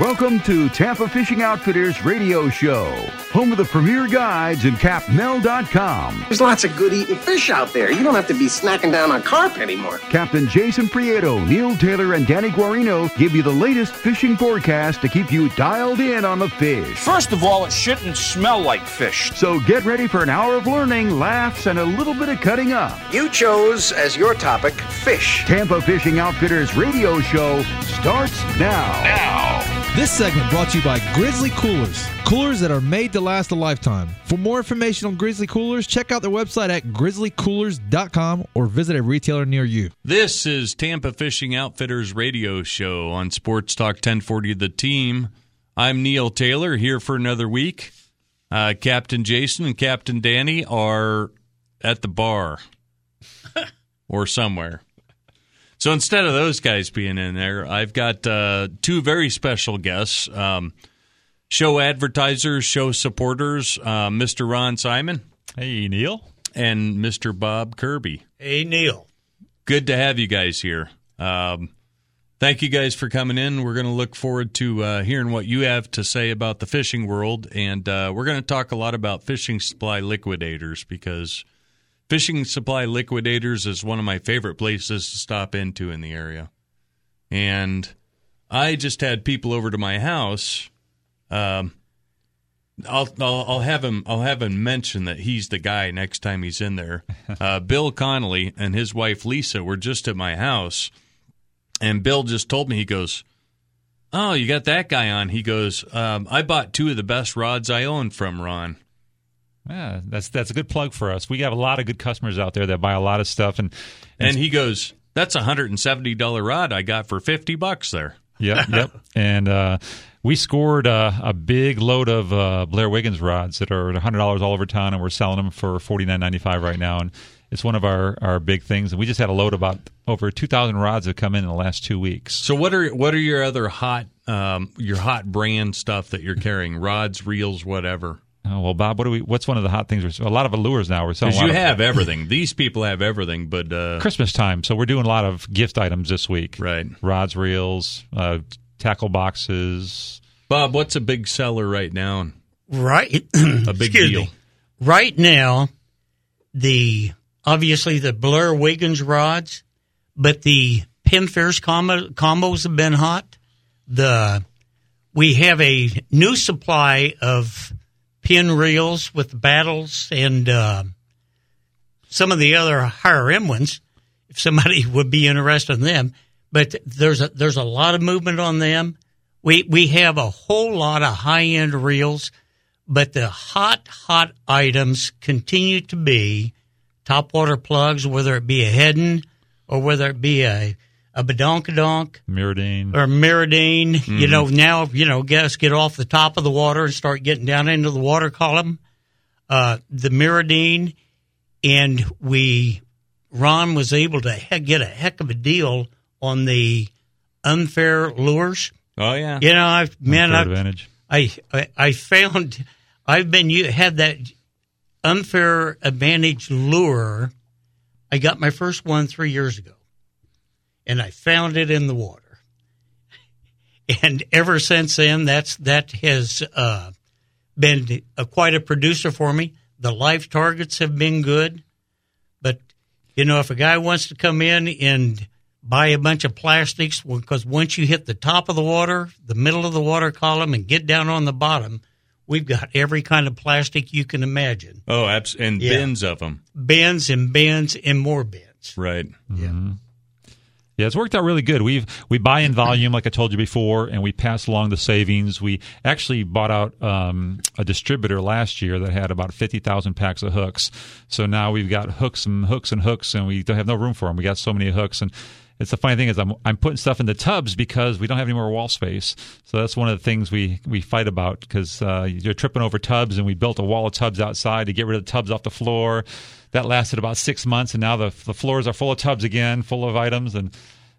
Welcome to Tampa Fishing Outfitters radio show, home of the premier guides and capmel.com. There's lots of good eating fish out there. You don't have to be snacking down on carp anymore. Captain Jason Prieto, Neil Taylor, and Danny Guarino give you the latest fishing forecast to keep you dialed in on the fish. First of all, it shouldn't smell like fish. So get ready for an hour of learning, laughs, and a little bit of cutting up. You chose as your topic fish. Tampa Fishing Outfitters radio show starts now. Now. This segment brought to you by Grizzly Coolers. Coolers that are made to last a lifetime. For more information on Grizzly Coolers, check out their website at grizzlycoolers.com or visit a retailer near you. This is Tampa Fishing Outfitters radio show on Sports Talk 1040 The Team. I'm Neil Taylor here for another week. Uh, Captain Jason and Captain Danny are at the bar or somewhere. So instead of those guys being in there, I've got uh, two very special guests um, show advertisers, show supporters, uh, Mr. Ron Simon. Hey, Neil. And Mr. Bob Kirby. Hey, Neil. Good to have you guys here. Um, thank you guys for coming in. We're going to look forward to uh, hearing what you have to say about the fishing world. And uh, we're going to talk a lot about fishing supply liquidators because Fishing Supply Liquidators is one of my favorite places to stop into in the area. And I just had people over to my house. Um, I'll, I'll, I'll have him I'll have him mention that he's the guy next time he's in there. Uh, Bill Connolly and his wife Lisa were just at my house, and Bill just told me he goes, "Oh, you got that guy on." He goes, um, "I bought two of the best rods I own from Ron." Yeah, that's that's a good plug for us. We have a lot of good customers out there that buy a lot of stuff, and and, and he goes, "That's a hundred and seventy dollar rod I got for fifty bucks there." Yep, yep. And uh, we scored uh, a big load of uh, Blair Wiggins rods that are hundred dollars all over town, and we're selling them for forty nine ninety five right now. And it's one of our, our big things. And we just had a load about over two thousand rods have come in in the last two weeks. So what are what are your other hot um, your hot brand stuff that you're carrying? Rods, reels, whatever. Oh, well, Bob, what do we? What's one of the hot things? We're, a lot of allures now. We're selling. Because you of, have everything. These people have everything, but uh, Christmas time, so we're doing a lot of gift items this week. Right, rods, reels, uh, tackle boxes. Bob, what's a big seller right now? Right, a big deal. Me. Right now, the obviously the Blair Wiggins rods, but the Pinfish combo, combos have been hot. The we have a new supply of Penn reels with battles and uh, some of the other higher end ones. If somebody would be interested in them, but there's a there's a lot of movement on them. We we have a whole lot of high end reels, but the hot hot items continue to be top water plugs, whether it be a Heddon or whether it be a a badonkadonk, MirrOdine, or MirrOdine. Mm-hmm. You know, now you know, guys get off the top of the water and start getting down into the water column. Uh, the MirrOdine, and we Ron was able to he- get a heck of a deal on the unfair lures. Oh yeah, you know, I man, I, advantage. I, I I found I've been you had that unfair advantage lure. I got my first one three years ago and I found it in the water. And ever since then, that's that has uh, been a, quite a producer for me. The LiveTargets have been good, but you know, if a guy wants to come in and buy a bunch of plastics, because once you hit the top of the water, the middle of the water column, and get down on the bottom, we've got every kind of plastic you can imagine. Oh, abs- and yeah. bins of them, bins and bins and more bins. Right. Yeah. Mm-hmm. Yeah, it's worked out really good. We've we buy in volume, like I told you before, and we pass along the savings. We actually bought out um, a distributor last year that had about fifty thousand packs of hooks. So now we've got hooks and hooks and hooks, and we don't have no room for them. We got so many hooks, and it's the funny thing is I'm I'm putting stuff in the tubs because we don't have any more wall space. So that's one of the things we we fight about because uh, you're tripping over tubs, and we built a wall of tubs outside to get rid of the tubs off the floor. That lasted about six months, and now the the floors are full of tubs again, full of items, and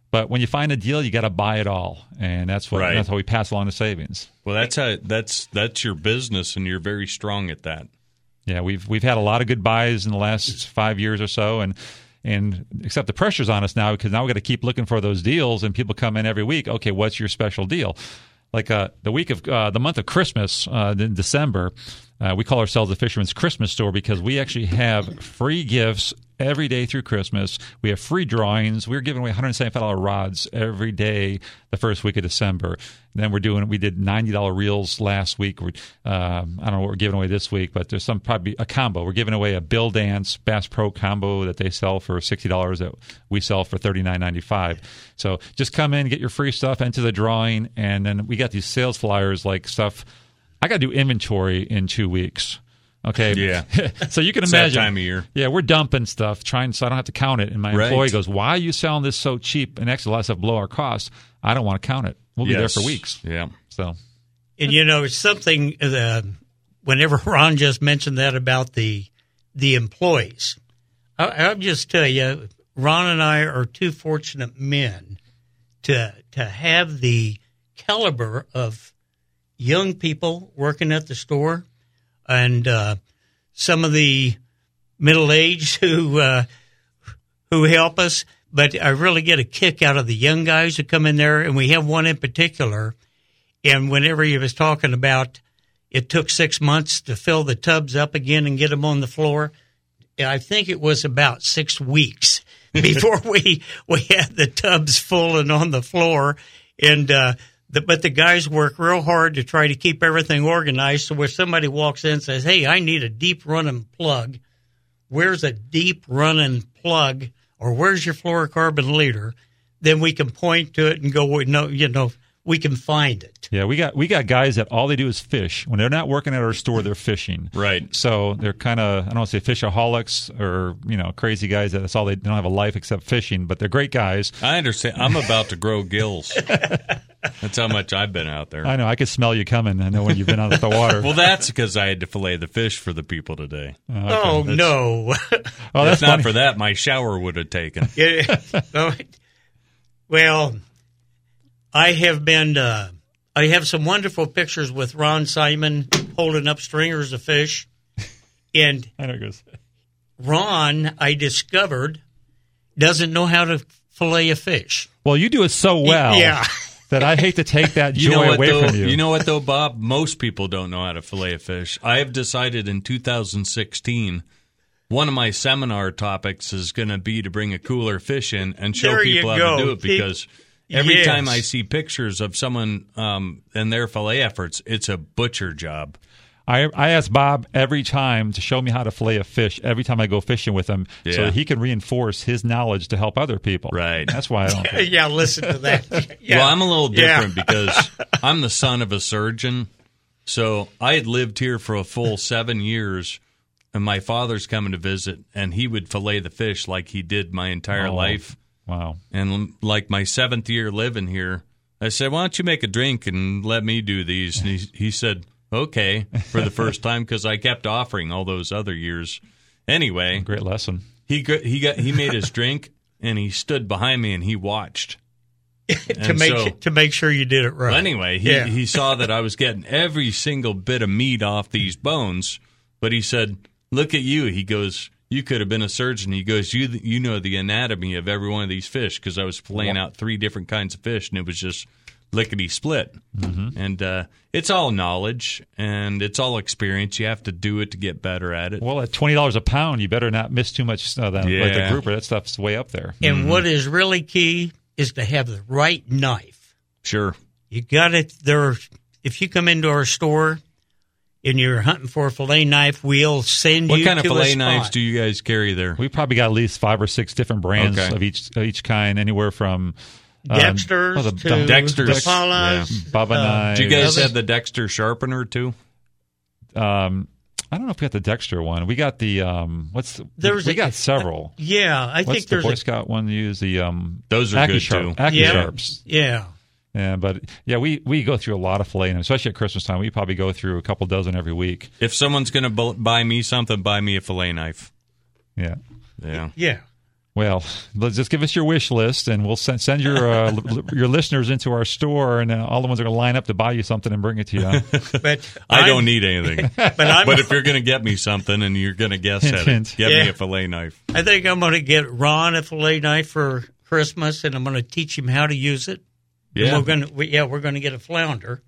but when you find a deal, you got to buy it all, and that's what right. that's how we pass along the savings. Well, that's how that's that's your business, and you're very strong at that. Yeah, we've we've had a lot of good buys in the last five years or so, and and except the pressure's on us now because now we got to keep looking for those deals, and people come in every week. Okay, what's your special deal? like uh, the week of uh, the month of Christmas uh, in December. Uh, we call ourselves the Fisherman's Christmas Store because we actually have free gifts every day through Christmas. We have free drawings. We're giving away $175 rods every day the first week of December. And then we're doing we did $90 reels last week. Um, I don't know what we're giving away this week, but there's some probably a combo. We're giving away a Bill Dance Bass Pro combo that they sell for $60 that we sell for $39.95. So just come in, get your free stuff, enter the drawing, and then we got these sales flyers like stuff. I got to do inventory in two weeks. Okay. Yeah. so you can It's that imagine. time of year. Yeah, we're dumping stuff, trying so I don't have to count it. And my Right. employee goes, "Why are you selling this so cheap and actually a lot of stuff below our cost?" I don't want to count it. We'll be there for weeks. Yeah. So And you know, it's something. Uh, whenever Ron just mentioned that about the the employees, I, I'll just tell you, Ron and I are two fortunate men to to have the caliber of young people working at the store, and uh, some of the middle aged who uh, who help us. But I really get a kick out of the young guys who come in there, and we have one in particular. And whenever he was talking about it took six months to fill the tubs up again and get them on the floor, I think it was about six weeks before we we had the tubs full and on the floor. And uh, the, but the guys work real hard to try to keep everything organized. So if somebody walks in and says, "Hey, I need a deep running plug," where's a deep running plug, or where's your fluorocarbon leader? Then we can point to it and go, "No, you know, we can find it." yeah, we got we got guys that all they do is fish. When they're not working at our store, they're fishing. Right. So they're kind of I don't want to say fishaholics or you know crazy guys. that That's all they, they don't have a life except fishing. But they're great guys. I understand. I'm about to grow gills. That's how much I've been out there. I know I could smell you coming. I know when you've been out at the water. Well, that's because I had to fillet the fish for the people today. Oh no! oh, if that's not funny. for that, my shower would have taken. Yeah. Well, I have been. Uh, I have some wonderful pictures with Ron Simon holding up stringers of fish, and I know it goes. Ron, I discovered, doesn't know how to fillet a fish. Well, you do it so well. Yeah. That I hate to take that joy You know what away though? from you. You know what though, Bob? Most people don't know how to fillet a fish. I have decided in 2016, one of my seminar topics is going to be to bring a cooler fish in and show There people how go. to do it Pe- because every Yes. time I see pictures of someone um, and their fillet efforts, it's a butcher job. I, I ask Bob every time to show me how to fillet a fish every time I go fishing with him so that he can reinforce his knowledge to help other people. Right. That's why I don't. yeah, listen to that. Yeah. Well, I'm a little Yeah. different because I'm the son of a surgeon. So I had lived here for a full seven years, and my father's coming to visit, and he would fillet the fish like he did my entire Oh. life. Wow. And like my seventh year living here, I said, "Why don't you make a drink and let me do these?" And he he said, "Okay," for the first time because I kept offering all those other years. Anyway, Great lesson. he got, he got he made his drink and he stood behind me and he watched. to make so- to make sure you did it right. Well, anyway, he, Yeah. he saw that I was getting every single bit of meat off these bones, but he said, "Look at you." He goes, "You could have been a surgeon." He goes, "You you know the anatomy of every one of these fish because I was filleting out three different kinds of fish, and it was just lickety split." Mm-hmm. And uh, it's all knowledge and it's all experience. You have to do it to get better at it. Well, at twenty dollars a pound, you better not miss too much. Uh, that, Like the Yeah. grouper, that stuff's way up there. and what is really key is to have the right knife. sure. You got it there. If you come into our store and you're hunting for a fillet knife, we'll send What you What kind of to fillet knives do you guys carry there? We probably got at least five or six different brands Okay. of each each kind, anywhere from um, Dexter's oh, the- to the Dexter's, Paula's, Bubba uh, knives. Do you guys Others- have the Dexter sharpener too? Um, I don't know if we got the Dexter one. We got the um. What's the, There's we a- got several. Yeah, I What's think the there's Boy a Scout one? To use the um. Those are good, AccuSharp, too. AccuSharps. yeah. Yeah, but yeah, we, we go through a lot of fillet, especially at Christmas time. We probably go through a couple dozen every week. If someone's going to buy me something, buy me a fillet knife. Yeah. Yeah. Yeah. Well, let's just give us your wish list, and we'll send send your uh, l- your listeners into our store, and uh, all the ones are going to line up to buy you something and bring it to you. But I I'm- don't need anything. But I'm, but if you're going to get me something and you're going to guess Hint, at hint. it, get me a fillet knife. I think I'm going to get Ron a fillet knife for Christmas, and I'm going to teach him how to use it. And Yeah. we're gonna we, yeah we're gonna get a flounder,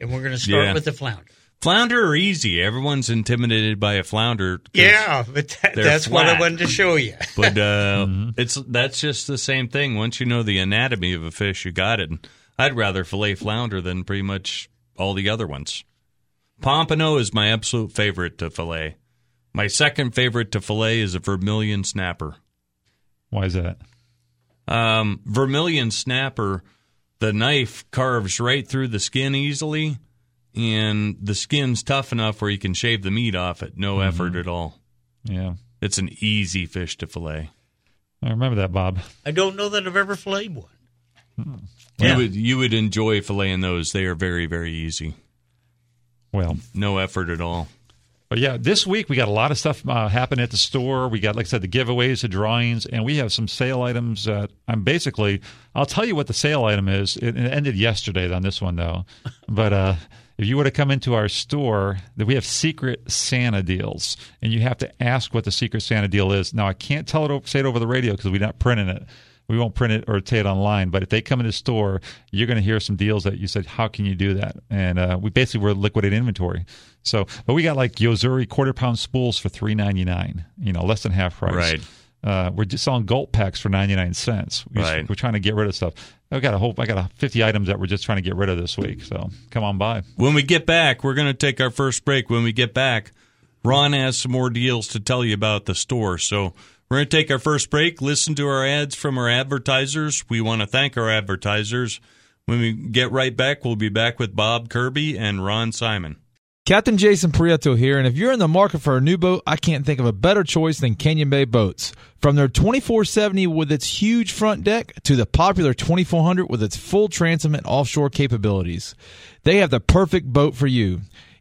and we're gonna start Yeah. with the flounder. Flounder are easy. Everyone's intimidated by a flounder. Yeah, but that, they're that's what I wanted to show you. But uh, Mm-hmm. it's that's just the same thing. Once you know the anatomy of a fish, you got it. I'd rather fillet flounder than pretty much all the other ones. Pompano is my absolute favorite to fillet. My second favorite to fillet is a vermilion snapper. Why is that? Um, vermilion snapper, the knife carves right through the skin easily, and the skin's tough enough where you can shave the meat off it, no Mm-hmm. effort at all. Yeah, It's an easy fish to fillet. I remember that, Bob. I don't know that I've ever filleted one. You Yeah. would you would enjoy filleting those. They are very very easy. Well, No effort at all. But yeah, this week we got a lot of stuff uh, happening at the store. We got, like I said, the giveaways, the drawings, and we have some sale items. That I'm basically, I'll tell you what the sale item is. It, it ended yesterday on this one though, but uh, if you were to come into our store, that we have secret Santa deals, and you have to ask what the secret Santa deal is. Now I can't tell it, say it over the radio because we're not printing it. We won't print it or say it online. But if they come in the store, you're going to hear some deals that you said, "How can you do that?" And uh, we basically were liquidating inventory. So, but we got like Yo-Zuri quarter pound spools for three ninety nine. You know, less than half price. Right. Uh, we're just selling gulp packs for ninety nine cents. We just- Right. We're trying to get rid of stuff. I got a whole. I got a fifty items that we're just trying to get rid of this week. So come on by. When we get back, we're going to take our first break. When we get back, Ron has some more deals to tell you about the store. So we're going to take our first break, listen to our ads from our advertisers. We want to thank our advertisers. When we get right back, we'll be back with Bob Kirby and Ron Simon. Captain Jason Prieto here, and if you're in the market for a new boat, I can't think of a better choice than Canyon Bay Boats. From their 2470 with its huge front deck to the popular 2400 with its full transom and offshore capabilities, they have the perfect boat for you.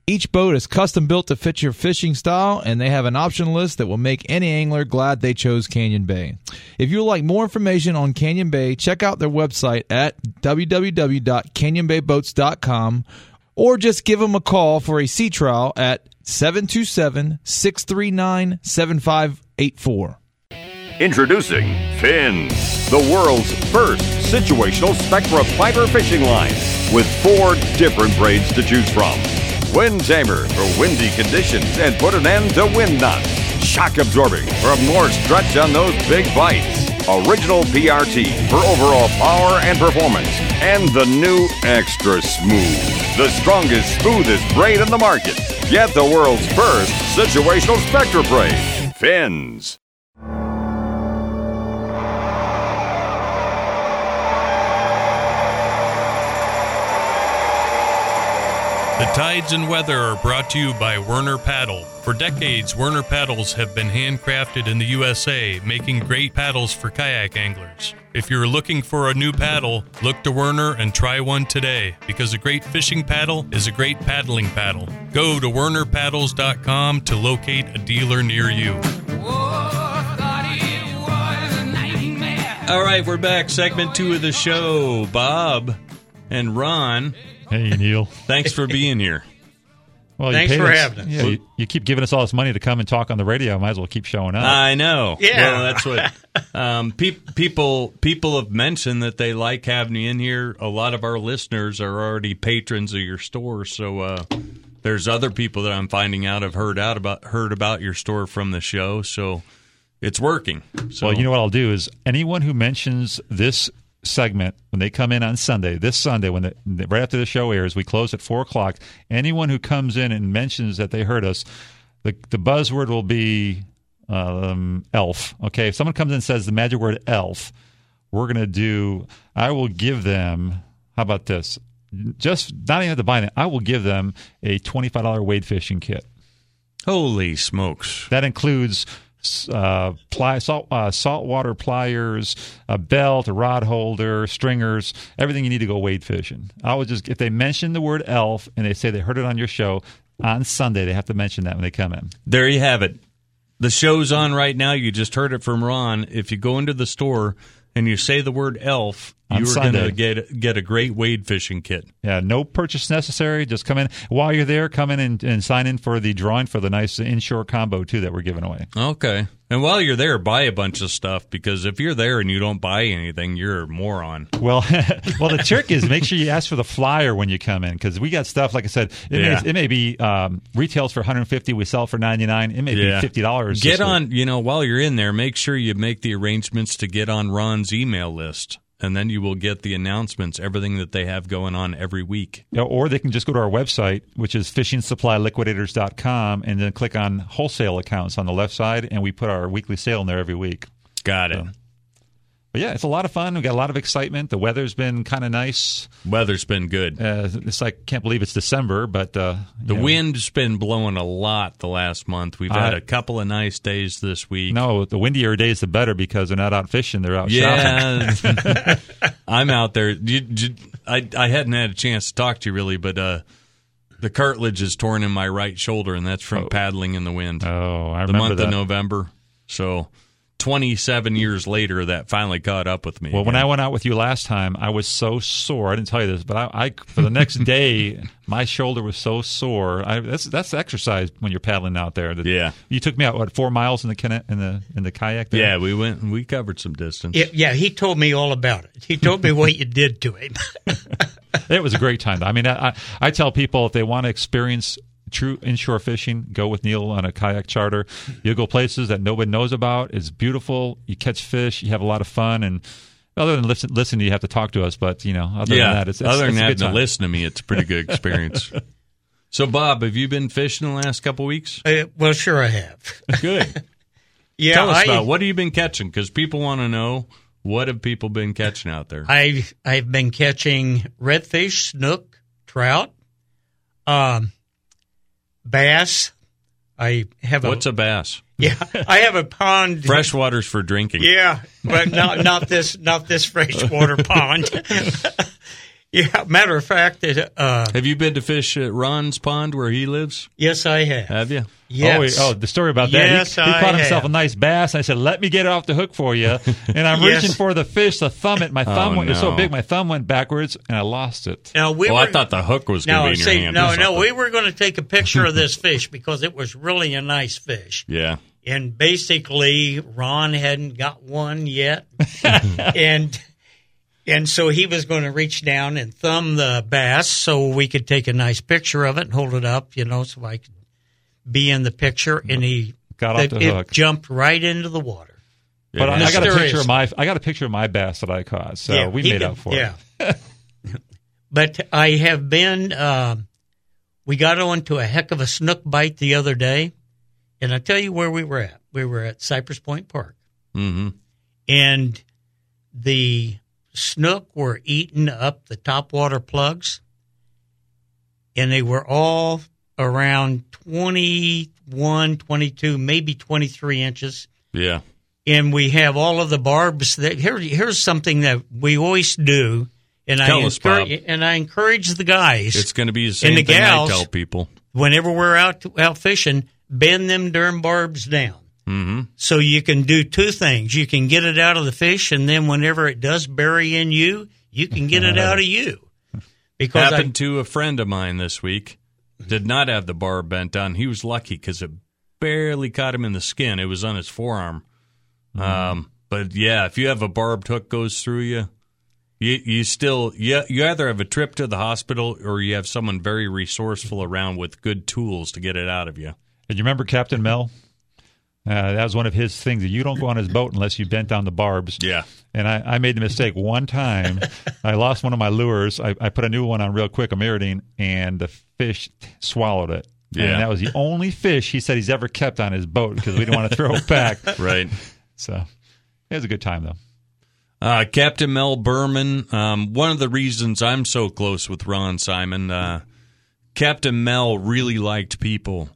Each boat is custom built to fit your fishing style, and they have an option list that will make any angler glad they chose Canyon Bay. If you would like more information on Canyon Bay, check out their website at www.canyonbayboats.com or just give them a call for a sea trial at 727 639 7584. Introducing Fins, the world's first situational spectra fiber fishing line with four different braids to choose from. Wind tamer for windy conditions and put an end to wind knots. Shock absorbing for more stretch on those big bites. Original PRT for overall power and performance. And the new Extra Smooth, the strongest, smoothest braid in the market. Get the world's first situational spectra braid. Fins. The tides and weather are brought to you by Werner Paddle. For decades, Werner paddles have been handcrafted in the USA, making great paddles for kayak anglers. If you're looking for a new paddle, look to Werner and try one today because a great fishing paddle is a great paddling paddle. Go to wernerpaddles.com to locate a dealer near you. All right, we're back. Segment two of the show. Bob and Ron, Hey Neil. thanks for being here. Well, Thanks you for us- having us. Yeah, you, you keep giving us all this money to come and talk on the radio. Might as well keep showing up. I know. Yeah. Well, that's what um, pe- people people have mentioned that they like having you in here. A lot of our listeners are already patrons of your store, so uh, there's other people that I'm finding out have heard out about heard about your store from the show. So it's working. So Well, you know what I'll do is anyone who mentions this segment when they come in on Sunday, this Sunday, when the, right after the show airs, we close at four o'clock. Anyone who comes in and mentions that they heard us, the the buzzword will be um, elf. Okay, if someone comes in and says the magic word elf, we're gonna do. I will give them. How about this? Just not even have to buy it. I will give them a twenty five dollar wade fishing kit. holy smokes! That includes uh, ply, salt, uh, saltwater pliers, a belt, a rod holder, stringers, everything you need to go wade fishing. I would just if they mention the word elf and they say they heard it on your show on Sunday, they have to mention that when they come in. There you have it. The show's on right now. You just heard it from Ron. If you go into the store and you say the word elf, you were Sunday. going to get get a great wade fishing kit. Yeah, no purchase necessary. Just come in while you're there. Come in and, and sign in for the drawing for the nice inshore combo too that we're giving away. Okay. And while you're there, buy a bunch of stuff because if you're there and you don't buy anything, you're a moron. Well, well, the trick is make sure you ask for the flyer when you come in because we got stuff like I said. It Yeah. may it may be um, retails for 150. We sell for 99. It may Yeah. be fifty dollars. Get on, you know, while you're in there, make sure you make the arrangements to get on Ron's email list. And then you will get the announcements, everything that they have going on every week. Yeah, or they can just go to our website, which is fishingsupplyliquidators.com, and then click on wholesale accounts on the left side, and we put our weekly sale in there every week. Got it. But yeah, it's a lot of fun. We got a lot of excitement. The weather's been kind of nice. Weather's been good. Uh, it's like can't believe it's December, but uh, The know, wind's been blowing a lot the last month. We've had Uh, a couple of nice days this week. No, the windier days the better because they're not out fishing; they're out shopping. I'm out there. You, you, I I hadn't had a chance to talk to you really, but uh, the cartilage is torn in my right shoulder, and that's from paddling in the wind. Oh, I the remember month that. of November. So, 27 years later, that finally caught up with me. Well, when. I went out with you last time, I was so sore. I didn't tell you this, but I, I for the next day, my shoulder was so sore. I, that's that's exercise when you're paddling out there. The- Yeah. you took me out what four miles in the in the in the kayak. There? yeah, we went and we covered some distance. Yeah, yeah, he told me all about it. He told me what you did to him. it was a great time. I mean, I, I, I tell people if they want to experience true inshore fishing, go with Neil on a kayak charter. You'll go places that nobody knows about. It's beautiful. You catch fish. You have a lot of fun. And other than listen, listen, you have to talk to us. But you know, other yeah, than that, it's, it's other than it's having to listen to me, it's a pretty good experience. so, Bob, have you been fishing the last couple weeks? Uh, well, sure I have. Good. Yeah, Tell us I, about what have you been catching because people want to know what have people been catching out there. I I've been catching redfish, snook, trout, um, bass. I have a What's a bass? yeah. I have a pond. Freshwater's for drinking. Yeah, but not not this not this freshwater pond. yeah, matter of fact, that uh, Have you been to fish at Ron's pond where he lives? yes, I have. Have you? Yes. Oh, wait, oh, the story about that. He- Yes, he, I caught himself have. a nice bass. and I said, "Let me get it off the hook for you." And I'm Yes. reaching for the fish, the thumb it. My thumb Oh, went, it was so big, my thumb went backwards, and I lost it. Now we Oh, were, I thought the hook was going to be in your see, hand. no, no, we were going to take a picture of this fish because it was really a nice fish. Yeah. and basically Ron hadn't got one yet, and and so he was going to reach down and thumb the bass so we could take a nice picture of it and hold it up, you know, so I could be in the picture. And he Got off the it hook. jumped right into the water. But I, I got a picture of my I got a picture of my bass that I caught, so yeah, we made did- up for yeah. it. but I have been. Um, we got onto a heck of a snook bite the other day, and I tell you where we were at. We were at Cypress Point Park. Mm-hmm. and the snook were eating up the topwater plugs, and they were all around 21, 22, maybe 23 inches. Yeah. And we have all of the barbs that here, here's something that we always do. And Tell I us, Bob. encourage, and I encourage the guys It's going to be the same the thing gals- I tell people. whenever we're out out fishing, bend them darn barbs down. Mm-hmm. So you can do two things. You can get it out of the fish, and then whenever it does bury in you, you can get it out of you. Because I, Happened to a friend of mine this week. Did not have the bar bent down. He was lucky because it barely caught him in the skin. It was on his forearm. Um, but yeah, if you have a barbed hook goes through you, you you still you, you either have a trip to the hospital or you have someone very resourceful around with good tools to get it out of you. And you remember Captain Mel? Uh, that was one of his things. You don't go on his boat unless you bent down the barbs. Yeah. And I, I made the mistake one time. I lost one of my lures. I, I put a new one on real quick, a MirrOdine, and the fish swallowed it. Yeah. And that was the only fish he said he's ever kept on his boat because we didn't want to throw it back. Right. So it was a good time, though. Uh, Captain Mel Berman. Um, one of the reasons I'm so close with Ron Simon, uh, Captain Mel really liked people,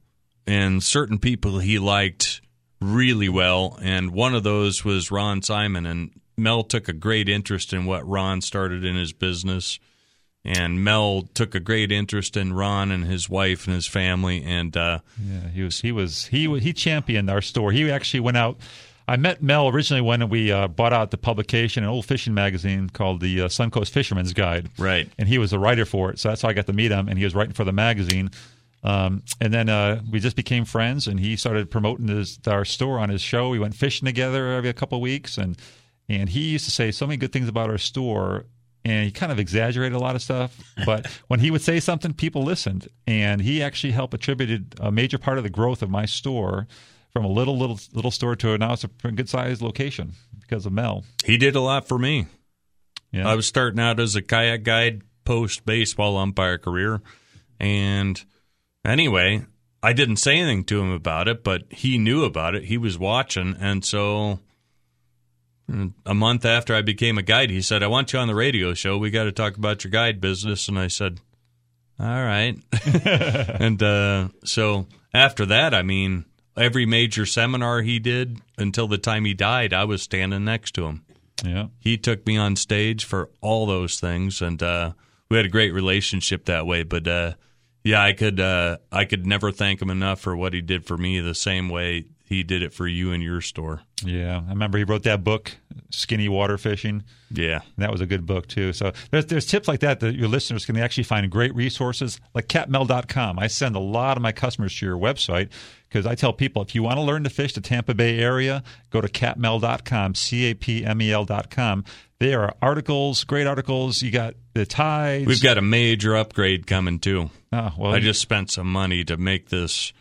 and certain people he liked really well. And one of those was Ron Simon. And Mel took a great interest in what Ron started in his business. And Mel took a great interest in Ron and his wife and his family. And uh, Yeah, he was he was he he championed our store. He actually went out. I met Mel originally when we uh, bought out the publication, an old fishing magazine called the uh, Suncoast Fisherman's Guide. Right. And he was a writer for it, so that's how I got to meet him. And he was writing for the magazine. Um, and then uh, we just became friends, and he started promoting his, our store on his show. We went fishing together every couple of weeks, and and he used to say so many good things about our store. And he kind of exaggerated a lot of stuff, but when he would say something, people listened. And he actually helped attributed a major part of the growth of my store from a little little little store to now it's a good sized location because of Mel. He did a lot for me. Yeah. I was starting out as a kayak guide post baseball umpire career. And anyway, I didn't say anything to him about it, but he knew about it. He was watching. And so mm, a month after I became a guide, he said, I want you on the radio show. We got to talk about your guide business. And I said, All right. and uh, so after that, I mean, every major seminar he did until the time he died, I was standing next to him yeah. he took me on stage for all those things and uh, we had a great relationship that way but uh, yeah i could uh, i could never thank him enough for what he did for me the same way he did it for you and your store Yeah, I remember he wrote that book, Skinny Water Fishing. yeah that was a good book too. So there's there's tips like that that your listeners can actually find great resources like capmel.com. I send a lot of my customers to your website because I tell people if you want to learn to fish the Tampa Bay area, go to capmel.com, c a p m e l.com. There are articles, great articles. You got the tides. we've got a major upgrade coming too Oh, well, i just spent some money to make this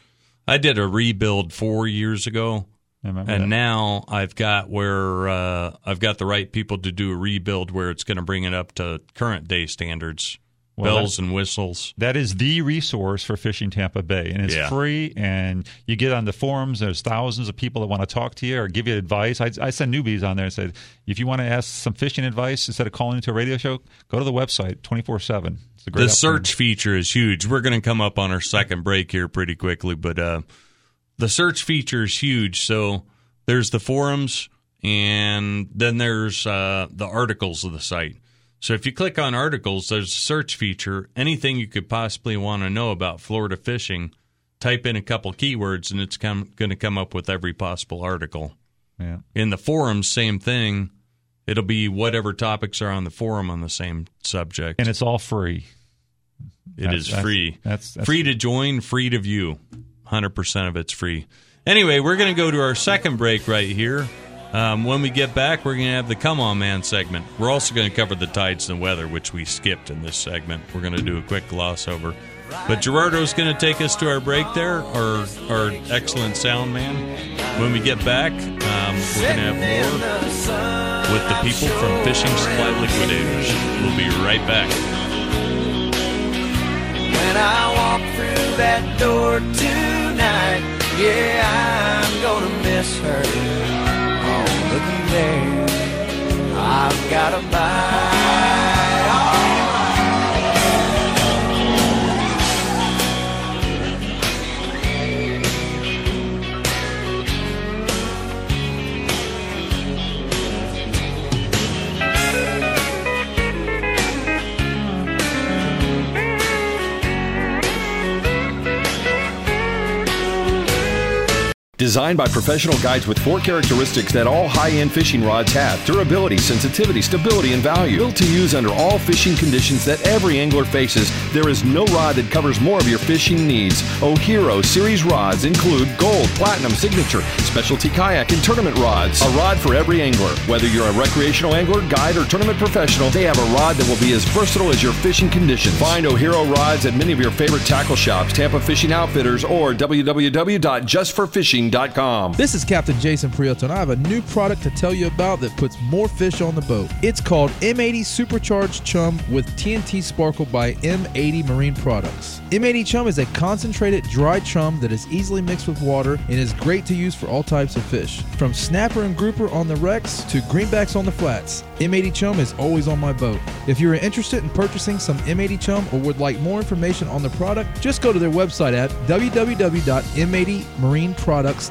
i did a rebuild four years ago and that. now I've got where uh, I've got the right people to do a rebuild where it's going to bring it up to current day standards, Well, bells and whistles. That is the resource for fishing Tampa Bay, and it's Yeah. free. And you get on the forums. There's thousands of people that want to talk to you or give you advice. I, I send newbies on there and said, if you want to ask some fishing advice instead of calling into a radio show, go to the website 24 seven. It's a great The search feature is huge. We're going to come up on our second break here pretty quickly, but uh, the search feature is huge. So there's the forums, and then there's uh, the articles of the site. So if you click on articles, there's a search feature. Anything you could possibly want to know about Florida fishing, type in a couple keywords, and it's come, going to come up with every possible article. Yeah. In the forums, same thing. It'll be whatever topics are on the forum on the same subject. And it's all free. It That's- is that's- free. that's- that's- free to join, free to view. 100% of it's free. Anyway, we're going to go to our second break right here. Um, when we get back, we're going to have the Come On Man segment. We're also going to cover the tides and weather, which we skipped in this segment. We're going to do a quick gloss over. But Gerardo's going to take us to our break there, our, our excellent sound man. When we get back, um, we're going to have more with the people from Fishing Supply Liquidators. We'll be right back. When I walk through that door tonight, yeah, I'm gonna miss her. I've got a bite. Designed by professional guides with four characteristics that all high end fishing rods have durability, sensitivity, stability, and value. Built to use under all fishing conditions that every angler faces, there is no rod that covers more of your fishing needs. Ohero series rods include gold, platinum, signature, specialty kayak, and tournament rods. A rod for every angler. Whether you're a recreational angler, guide, or tournament professional, they have a rod that will be as versatile as your fishing conditions. Find Ohero rods at many of your favorite tackle shops, Tampa Fishing Outfitters, or www.justforfishing.com. This is Captain Jason Prieto, and I have a new product to tell you about that puts more fish on the boat. It's called M80 Supercharged Chum with TNT Sparkle by M80 Marine Products. M80 Chum is a concentrated dry chum that is easily mixed with water and is great to use for all types of fish. From snapper and grouper on the wrecks to greenbacks on the flats, M80 Chum is always on my boat. If you're interested in purchasing some M80 Chum or would like more information on the product, just go to their website at www.m80marineproducts.com.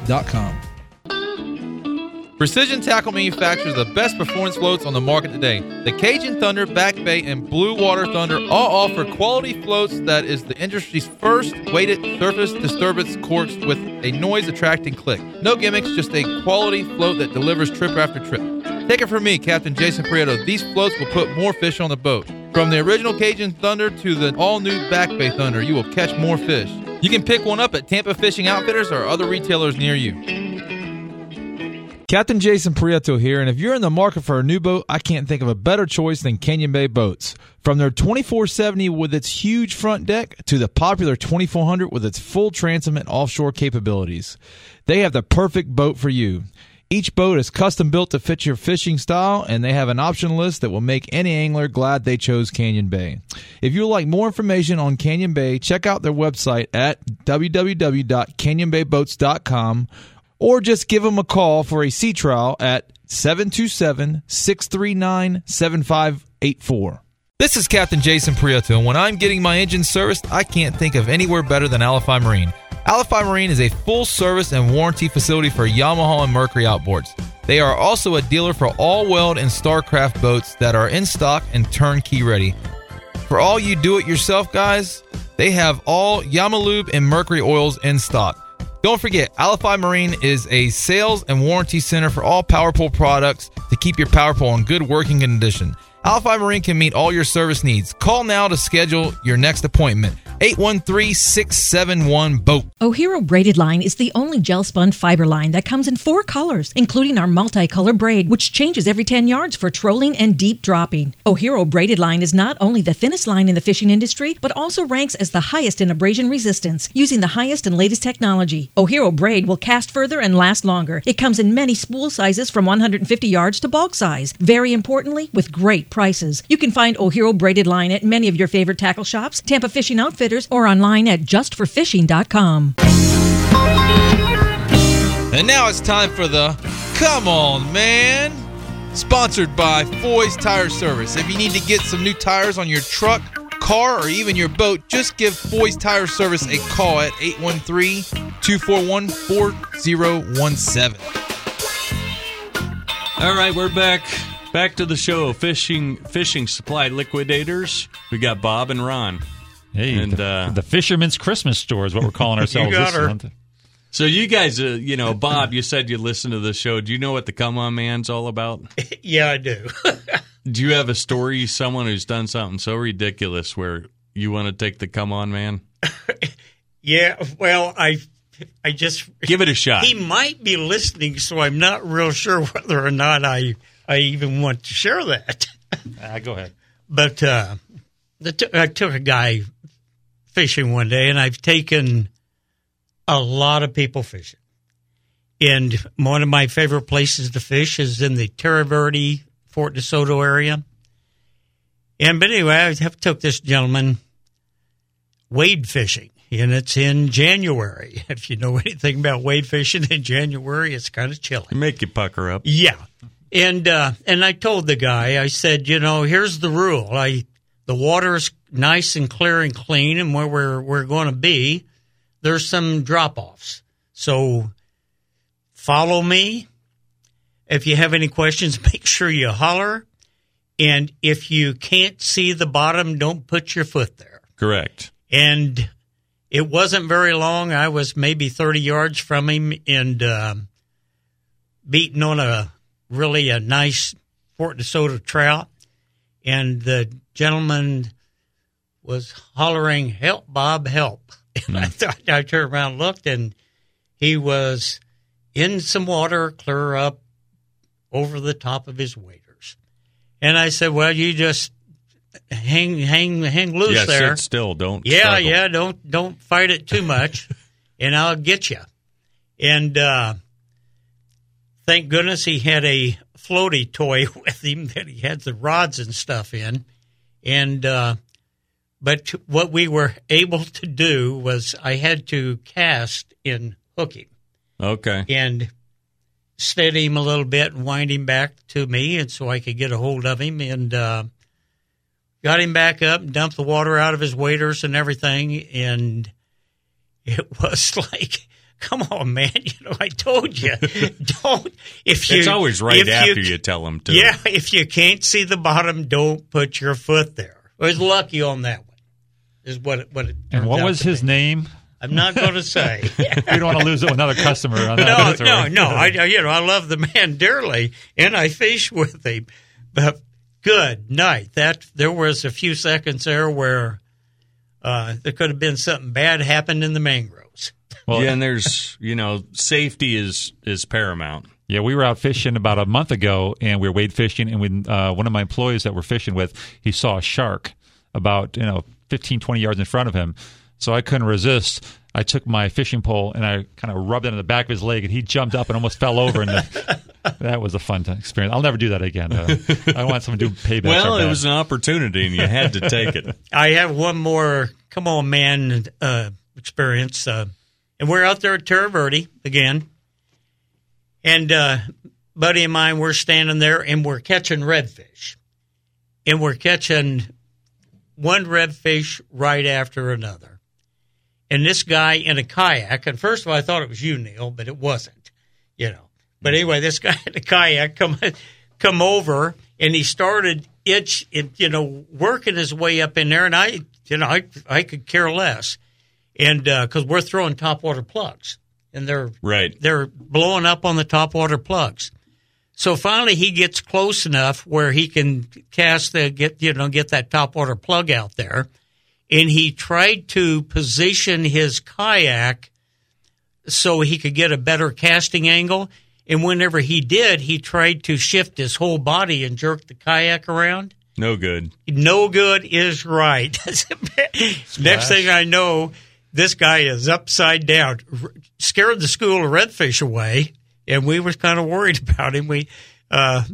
Precision Tackle manufactures the best performance floats on the market today. The Cajun Thunder, Back Bay, and Blue Water Thunder all offer quality floats that is the industry's first weighted surface disturbance corks with a noise attracting click. No gimmicks, just a quality float that delivers trip after trip. Take it from me, Captain Jason Prieto. These floats will put more fish on the boat. From the original Cajun Thunder to the all new Back Bay Thunder, you will catch more fish. You can pick one up at Tampa Fishing Outfitters or other retailers near you. Captain Jason Prieto here, and if you're in the market for a new boat, I can't think of a better choice than Canyon Bay Boats. From their 2470 with its huge front deck to the popular 2400 with its full transom and offshore capabilities, they have the perfect boat for you. Each boat is custom built to fit your fishing style, and they have an option list that will make any angler glad they chose Canyon Bay. If you would like more information on Canyon Bay, check out their website at www.canyonbayboats.com or just give them a call for a sea trial at 727 639 7584. This is Captain Jason Prieto, and when I'm getting my engine serviced, I can't think of anywhere better than Alify Marine. Alify Marine is a full service and warranty facility for Yamaha and Mercury outboards. They are also a dealer for all Weld and Starcraft boats that are in stock and turnkey ready. For all you do it yourself guys, they have all Yamalube and Mercury oils in stock. Don't forget, Alify Marine is a sales and warranty center for all PowerPole products to keep your PowerPole in good working condition. Alphi Marine can meet all your service needs. Call now to schedule your next appointment. 813-671-BOAT. Ohero Braided Line is the only gel spun fiber line that comes in four colors, including our multicolor braid, which changes every 10 yards for trolling and deep dropping. Ohero Braided Line is not only the thinnest line in the fishing industry, but also ranks as the highest in abrasion resistance, using the highest and latest technology. Ohero Braid will cast further and last longer. It comes in many spool sizes from 150 yards to bulk size. Very importantly, with great prices. You can find Ohero Braided Line at many of your favorite tackle shops, Tampa Fishing Outfitters, or online at justforfishing.com. And now it's time for the Come On Man, sponsored by Foy's Tire Service. If you need to get some new tires on your truck, car, or even your boat, just give Foy's Tire Service a call at 813 241 4017. All right, we're back. Back to the show. Fishing fishing supply liquidators. We got Bob and Ron. Hey, and the, uh, the Fisherman's Christmas store is what we're calling ourselves got this her. month. so you guys, uh, you know, Bob, you said you listen to the show. Do you know what the Come On Man's all about? Yeah, I do. Do you have a story? Someone who's done something so ridiculous where you want to take the Come On Man? yeah, well, I I just Give it a shot. he might be listening, so I'm not real sure whether or not I I even want to share that. Ah, go ahead. But uh, the t- I took a guy fishing one day, and I've taken a lot of people fishing. And one of my favorite places to fish is in the Tierra Verde, Fort DeSoto area. And but anyway, I have took this gentleman wade fishing, and it's in January. If you know anything about wade fishing in January, it's kind of chilly. Make you pucker up. Yeah. And uh, and I told the guy, I said, you know, here's the rule. I the water is nice and clear and clean, and where we're we're going to be, there's some drop offs. So follow me. If you have any questions, make sure you holler. And if you can't see the bottom, don't put your foot there. Correct. And it wasn't very long. I was maybe 30 yards from him and um, beating on a really a nice Fort DeSoto trout. And the gentleman was hollering, Help, Bob, help. And I thought I turned around and looked, and he was in some water clear up over the top of his waders. And I said, Well, you just hang hang hang loose yeah, there. sit still. Don't. Yeah, struggle. yeah. Don't don't fight it too much, and I'll get you. And uh, thank goodness he had a floaty toy with him that he had the rods and stuff in. And uh, but what we were able to do was I had to cast and hook him Okay. and steady him a little bit and wind him back to me, and so I could get a hold of him and uh, got him back up and dumped the water out of his waders and everything. And it was like come on, man. You know, I told you, don't. If you, it's always right if after you, tell them to. Yeah, if you can't see the bottom, don't put your foot there. I was lucky on that one. Is what it, what it. And what was his be. name? I'm not going to say. we don't want to lose another customer on that. no, That's no, no. I, I- you know, I love the man dearly, and I fish with him. But good night. That there was a few seconds there where uh, there could have been something bad happened in the mangroves. Well, yeah, and there's you know safety is is paramount. Yeah, we were out fishing about a month ago, and we were wade fishing, and when uh, one of my employees that we're fishing with, he saw a shark about you know 15, 20 yards in front of him. So I couldn't resist. I took my fishing pole and I kind of rubbed it on the back of his leg, and he jumped up and almost fell over. And the, that was a fun experience. I'll never do that again. Uh, I want someone to do payback. Well, it was an opportunity, and you had to take it. I have one more come on man uh, experience, uh, and we're out there at Tierra Verde again, and uh, buddy of mine, we're standing there and we're catching redfish, and we're catching one redfish right after another, and this guy in a kayak. And first of all, I thought it was you, Neil, but it wasn't, you know. But anyway, this guy in a kayak come come over and he started itch, it, you know, working his way up in there, and I, you know, I I could care less, and uh, because we're throwing top water plugs, and they're Right. they're blowing up on the top water plugs. So finally, he gets close enough where he can cast the get you know get that top water plug out there, and he tried to position his kayak so he could get a better casting angle. And whenever he did, he tried to shift his whole body and jerk the kayak around. No good. No good is right. Next thing I know, this guy is upside down, R- scared the school of redfish away, and we was kind of worried about him. We uh,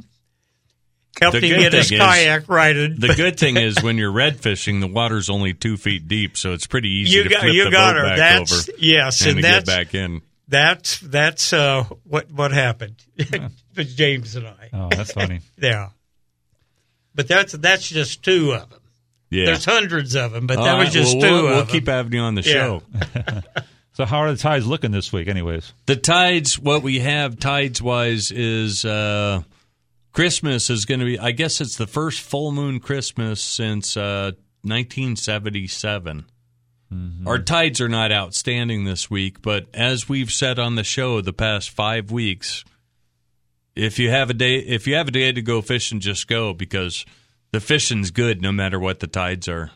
helped The him good get his thing is- kayak righted. The good thing is when you're red fishing, the water's only two feet deep, so it's pretty easy You to got- flip you the got boat her. back That's- over. yes, and, and to that's- get back in. That's that's uh, what what happened. it was James and I. Oh, that's funny. yeah, but that's that's just two of them. Yeah. There's hundreds of them, but All that was just well, 2 we'll, of we'll them. keep having you on the Yeah. show. So how are the tides looking this week, anyways? The tides, what we have tides wise is uh, Christmas is going to be, I guess it's the first full moon Christmas since uh, 1977. Our tides are not outstanding this week, but as we've said on the show the past five weeks, if you have a day, if you have a day to go fishing, just go because the fishing's good no matter what the tides are.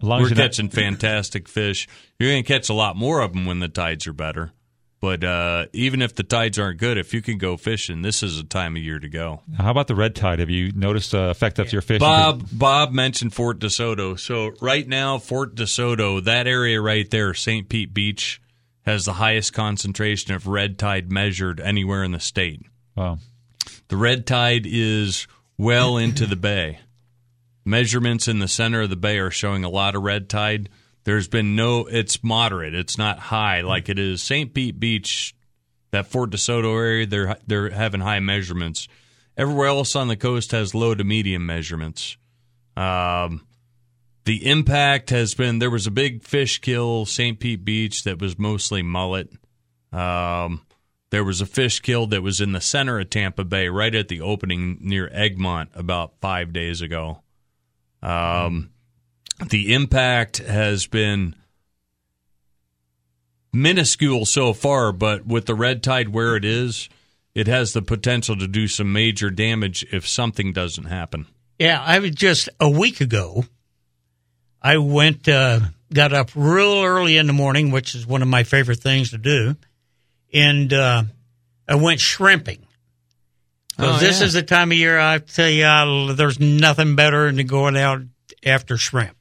We're you're not- catching fantastic fish. You're going to catch a lot more of them when the tides are better. But uh, even if the tides aren't good, if you can go fishing, this is a time of year to go. How about the red tide? Have you noticed the effect of your fishing? Bob Bob mentioned Fort DeSoto. So right now, Fort DeSoto, that area right there, St. Pete Beach, has the highest concentration of red tide measured anywhere in the state. Wow. The red tide is well into the bay. Measurements in the center of the bay are showing a lot of red tide. There's been no, it's moderate. It's not high like it is. St. Pete Beach, that Fort DeSoto area, they're they're having high measurements. Everywhere else on the coast has low to medium measurements. Um, the impact has been there was a big fish kill St. Pete Beach that was mostly mullet. Um, there was a fish killed that was in the center of Tampa Bay, right at the opening near Egmont, about five days ago. Um, the impact has been minuscule so far, but with the red tide where it is, it has the potential to do some major damage if something doesn't happen. Yeah, I was just a week ago. I went, uh, got up real early in the morning, which is one of my favorite things to do, and uh, I went shrimping. Oh, this yeah. is the time of year I tell you, I, there's nothing better than going out after shrimp.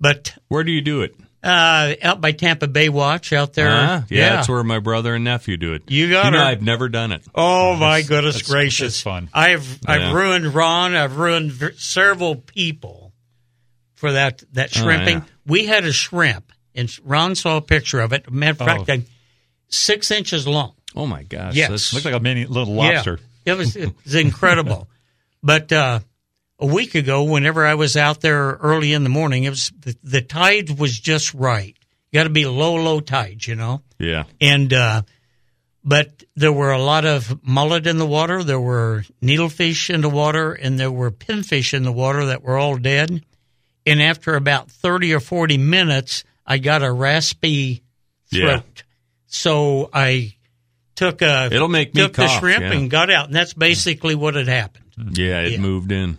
But Where do you do it? uh, out by Tampa Bay Watch out there, Uh-huh. Yeah, that's where my brother and nephew do it. You got know. I've never done it. Oh my goodness that's- gracious! that's fun. I've I've Yeah. ruined Ron. I've ruined v- several people for that that Oh, shrimping. yeah. We had a shrimp, and Ron saw a picture of it. Matter of fact, Oh. like, six inches long. Oh my gosh! Yes. that's- Looks like a mini little lobster. Yeah, it was it was incredible. but uh, a week ago, whenever I was out there early in the morning, it was the, the tide was just right. You got to be low, low tide, you know. Yeah. And uh, but there were a lot of mullet in the water. There were needlefish in the water, and there were pinfish in the water that were all dead. And after about thirty or forty minutes, I got a raspy Yeah. Throat. So I took a It'll make me took the shrimp yeah. and got out, and that's basically what had happened. Yeah, it Yeah. moved in.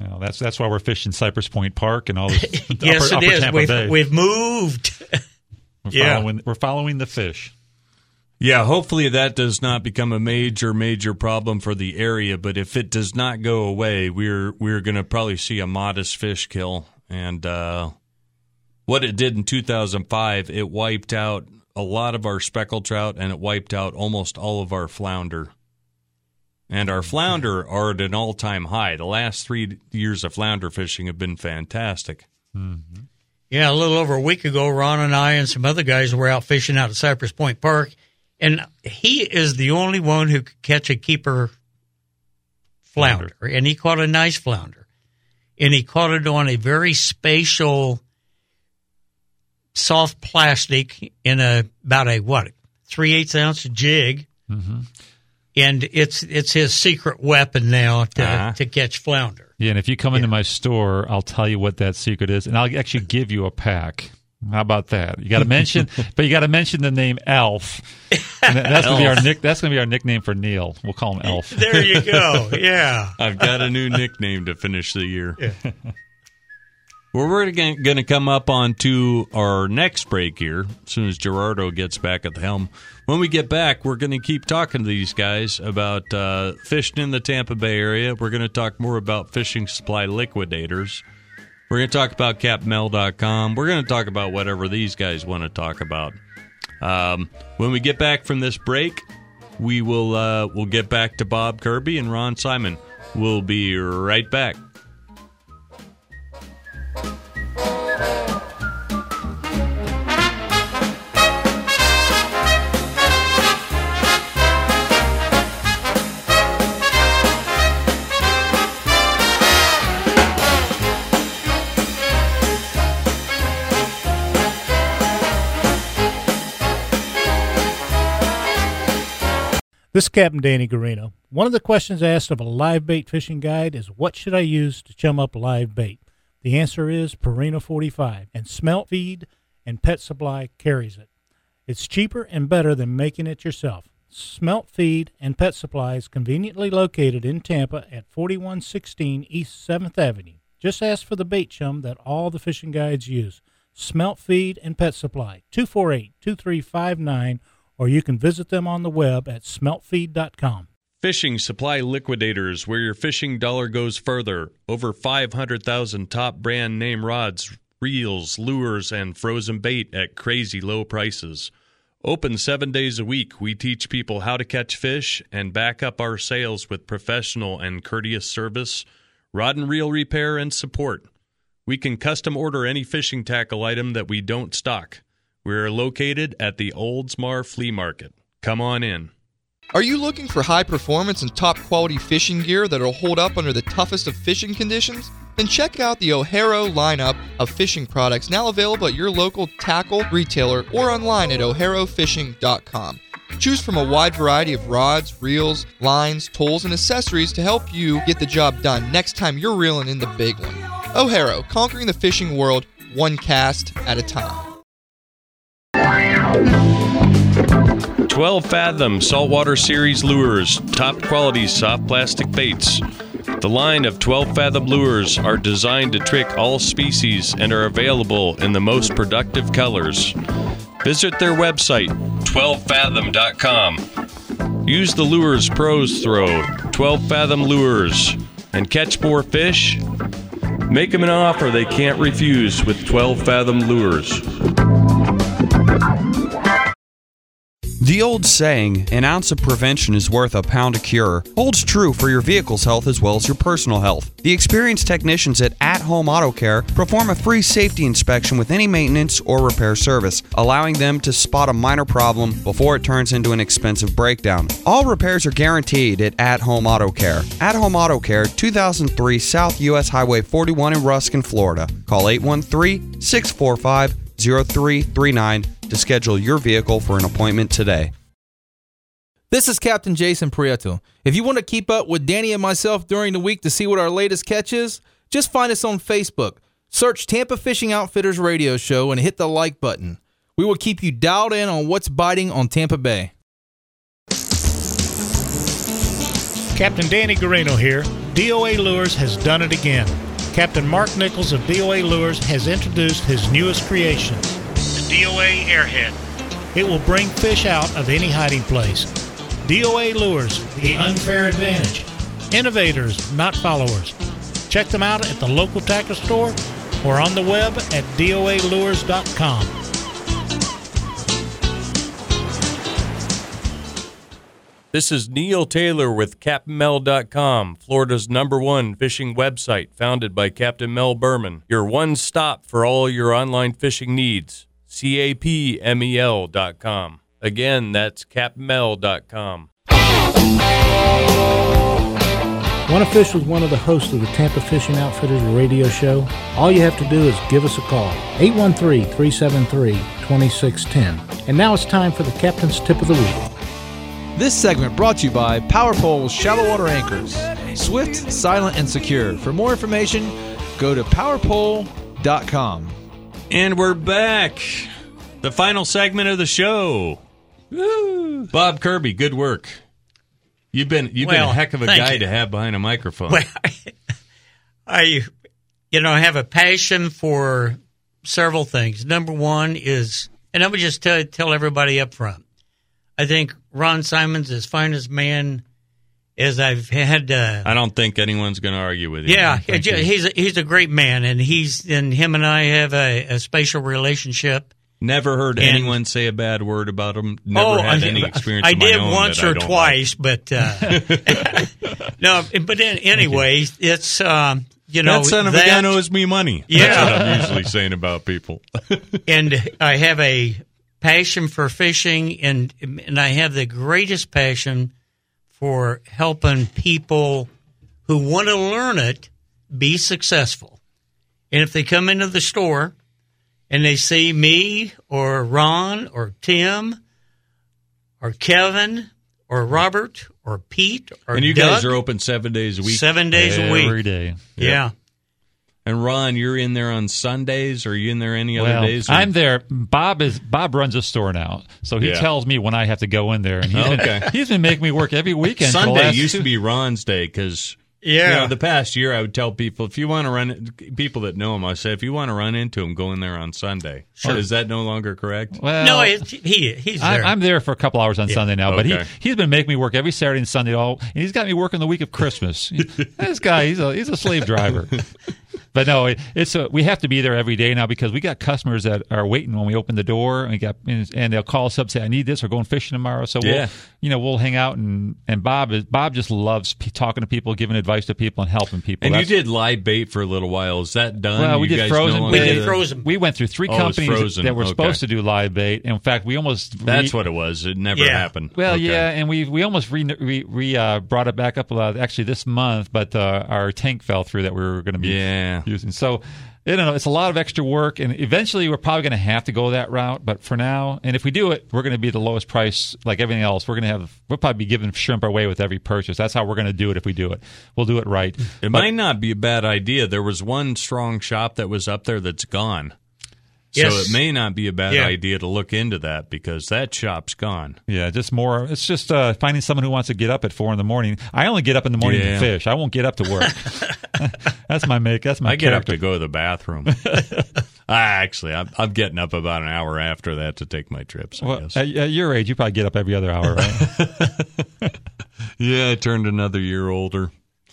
You know, that's that's why we're fishing Cypress Point Park and all this. yes, upper, it upper is. We've we've moved. We're yeah. following, we're following the fish. Yeah, hopefully that does not become a major, major problem for the area. But if it does not go away, we're we're going to probably see a modest fish kill. And uh, what it did in 2005, it wiped out a lot of our speckled trout, and it wiped out almost all of our flounder. And our flounder are at an all-time high. The last three years of flounder fishing have been fantastic. Mm-hmm. Yeah, a little over a week ago, Ron and I and some other guys were out fishing out at Cypress Point Park, and he is the only one who could catch a keeper flounder, and he caught a nice flounder, and he caught it on a very spatial, soft plastic in a about a what three eighths ounce jig, Mm-hmm. and it's it's his secret weapon now to Uh-huh. to catch flounder. Yeah, and if you come into my store, I'll tell you what that secret is, and I'll actually give you a pack. How about that? You got to mention, but you got to mention the name Elf. And that- that's gonna be our nick. That's gonna be our nickname for Neil. We'll call him Elf. There you go. Yeah. I've got a new nickname to finish the year. Well, we're going to come up on to our next break here as soon as Gerardo gets back at the helm. When we get back, we're going to keep talking to these guys about uh, fishing in the Tampa Bay area. We're going to talk more about fishing supply liquidators. We're going to talk about capmel.com. We're going to talk about whatever these guys want to talk about. Um, when we get back from this break, we will uh, we'll get back to Bob Kirby and Ron Simon. We'll be right back. This is Captain Danny Garino. One of the questions asked of a live bait fishing guide is what should I use to chum up live bait? The answer is Purina 45, and Smelt Feed and Pet Supply carries it. It's cheaper and better than making it yourself. Smelt Feed and Pet Supply is conveniently located in Tampa at 4116 East 7th Avenue. Just ask for the bait chum that all the fishing guides use. Smelt Feed and Pet Supply, 248 2359, or you can visit them on the web at smeltfeed.com. Fishing Supply Liquidators, where your fishing dollar goes further. Over 500,000 top brand name rods, reels, lures, and frozen bait at crazy low prices. Open seven days a week, we teach people how to catch fish and back up our sales with professional and courteous service, rod and reel repair, and support. We can custom order any fishing tackle item that we don't stock. We're located at the Oldsmar Flea Market. Come on in. Are you looking for high performance and top quality fishing gear that'll hold up under the toughest of fishing conditions? Then check out the Ohero lineup of fishing products now available at your local tackle retailer or online at oherofishing.com. Choose from a wide variety of rods, reels, lines, tools, and accessories to help you get the job done next time you're reeling in the big one. Ohero, conquering the fishing world one cast at a time. 12 Fathom Saltwater Series lures, top quality soft plastic baits. The line of 12 Fathom lures are designed to trick all species and are available in the most productive colors. Visit their website, 12fathom.com. Use the Lures Pros Throw, 12 Fathom Lures, and catch more fish. Make them an offer they can't refuse with 12 Fathom Lures. The old saying, an ounce of prevention is worth a pound of cure, holds true for your vehicle's health as well as your personal health. The experienced technicians at At Home Auto Care perform a free safety inspection with any maintenance or repair service, allowing them to spot a minor problem before it turns into an expensive breakdown. All repairs are guaranteed at At Home Auto Care. At Home Auto Care, 2003 South US Highway 41 in Ruskin, Florida. Call 813 645 0339 to schedule your vehicle for an appointment today. This is Captain Jason Prieto. If you want to keep up with Danny and myself during the week to see what our latest catch is, just find us on Facebook. Search Tampa Fishing Outfitters Radio Show and hit the like button. We will keep you dialed in on what's biting on Tampa Bay. Captain Danny Garino here. DOA Lures has done it again. Captain Mark Nichols of DOA Lures has introduced his newest creation, the DOA Airhead. It will bring fish out of any hiding place. DOA Lures, the unfair advantage. Innovators, not followers. Check them out at the local tackle store or on the web at doalures.com. This is Neil Taylor with CaptainMel.com, Florida's number one fishing website, founded by Captain Mel Berman. Your one stop for all your online fishing needs. CAPMEL.com. Again, that's CaptainMel.com. Want to fish with one of the hosts of the Tampa Fishing Outfitters radio show? All you have to do is give us a call, 813 373 2610. And now it's time for the Captain's Tip of the Week. This segment brought to you by PowerPole Shallow Water Anchors. Swift, silent, and secure. For more information, go to powerpole.com. And we're back. The final segment of the show. Woo. Bob Kirby, good work. You've been you've been a heck of a guy you. to have behind a microphone. Well, I, you know, I have a passion for several things. Number one is, and I would just tell, tell everybody up front, I think Ron Simon's as fine as man as I've had. Uh, I don't think anyone's going to argue with you. yeah, he's a, he's a great man, and he's and him and I have a, a special relationship. Never heard And- anyone say a bad word about him. Never oh, had I, any experience. I did once or twice, but uh, no. But then, anyway, it's um, you know that son of a that- gun owes me money. Yeah. That's what I'm usually saying about people. and I have a passion for fishing, and and I have the greatest passion for helping people who want to learn it be successful. And if they come into the store and they see me or Ron or Tim or Kevin or Robert or Pete or and you Doug, guys are open seven days a week. Seven days a week. Every day. Yeah. And Ron, you're in there on Sundays. Or are you in there any other Well, days? or- I'm there. Bob is Bob runs a store now, so he Yeah. tells me when I have to go in there, and he's, oh, Okay. been, he's been making me work every weekend. Sunday used two- to be Ron's day because Yeah. you know, the past year I would tell people if you want to run people that know him, I say if you want to run into him, go in there on Sunday. Sure. Is that no longer correct? Well, no, he he's I'm, there. I'm there for a couple hours on Yeah. Sunday now, but he he's been making me work every Saturday and Sunday. All and he's got me working the week of Christmas. this guy, he's a he's a slave driver. But no, it, it's a, we have to be there every day now because we got customers that are waiting when we open the door, and we got and, and they'll call us up and say, "I need this," or going fishing tomorrow. So Yeah. we'll you know we'll hang out and and Bob is Bob just loves p- talking to people, giving advice to people, and helping people. And you did live bait for a little while. Is that done? well, we You did guys frozen. no longer bait. do that? We went through three Oh, companies that were Okay. supposed to do live bait. In fact, we almost That's re- what it was. It never Yeah. happened. well, Okay. yeah, and we we almost re, re, re uh, brought it back up uh, actually this month, but uh, our tank fell through that we were going to be Yeah. Using. So don't know. It's a lot of extra work, and eventually we're probably going to have to go that route. But for now, and if we do it, we're going to be the lowest price, like everything else. We're going to have we'll probably be giving shrimp away with every purchase. That's how we're going to do it if we do it. We'll do it right. It might not be a bad idea. There was one strong shop that was up there that's gone. So it may not be a bad Yeah. idea to look into that because that shop's gone. Yeah, just more. It's just uh, finding someone who wants to get up at four in the morning. I only get up in the morning Yeah. to fish. I won't get up to work. that's my make. That's my. I get up to go to the bathroom. I actually, I'm, I'm getting up about an hour after that to take my trips. I Well, guess. at, at your age, you probably get up every other hour, right? yeah, I turned another year older.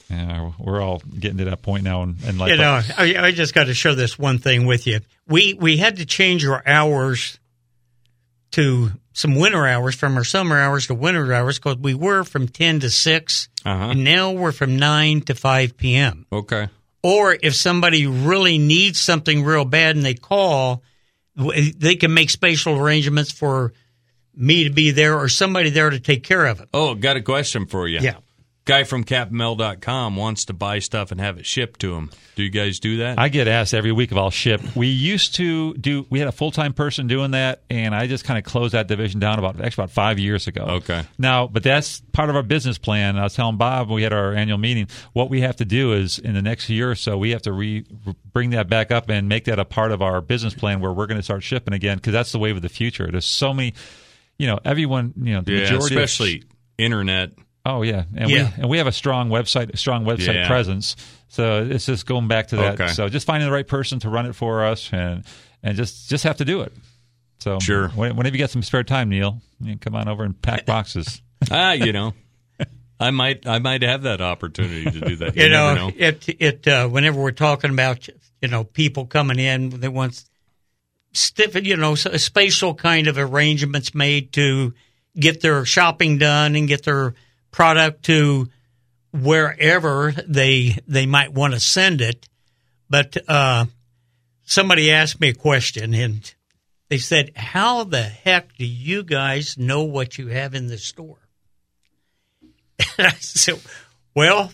Yeah, we're all getting to that point now, and, and like you know, I, I just got to share this one thing with you. We we had to change our hours to some winter hours from our summer hours to winter hours because we were from ten to 6 Uh-huh. and now we're from nine to five p.m. Okay. Or if somebody really needs something real bad and they call, they can make spatial arrangements for me to be there or somebody there to take care of it. Oh, got a question for you. Yeah. Guy from capmel.com wants to buy stuff and have it shipped to him. Do you guys do that? I get asked every week if I'll ship. We used to do. We had a full time person doing that, and I just kind of closed that division down about actually about five years ago. Okay. Now, but that's part of our business plan. I was telling Bob when we had our annual meeting. What we have to do is in the next year or so, we have to re, bring that back up and make that a part of our business plan where we're going to start shipping again because that's the wave of the future. There's so many, you know, everyone, you know, the yeah, majority, of- especially internet. Oh yeah, and Yeah. we and we have a strong website, strong website Yeah. presence. So it's just going back to that. Okay. So just finding the right person to run it for us, and and just just have to do it. So Sure. whenever you get some spare time, Neil, you can come on over and pack boxes. ah, you know, I might I might have that opportunity to do that. you, You, know, know. it it uh, whenever we're talking about you know people coming in that wants stiff you know s- spatial kind of arrangements made to get their shopping done and get their product to wherever they they might want to send it. But uh somebody asked me a question and they said how the heck do you guys know what you have in the store? And I said, well,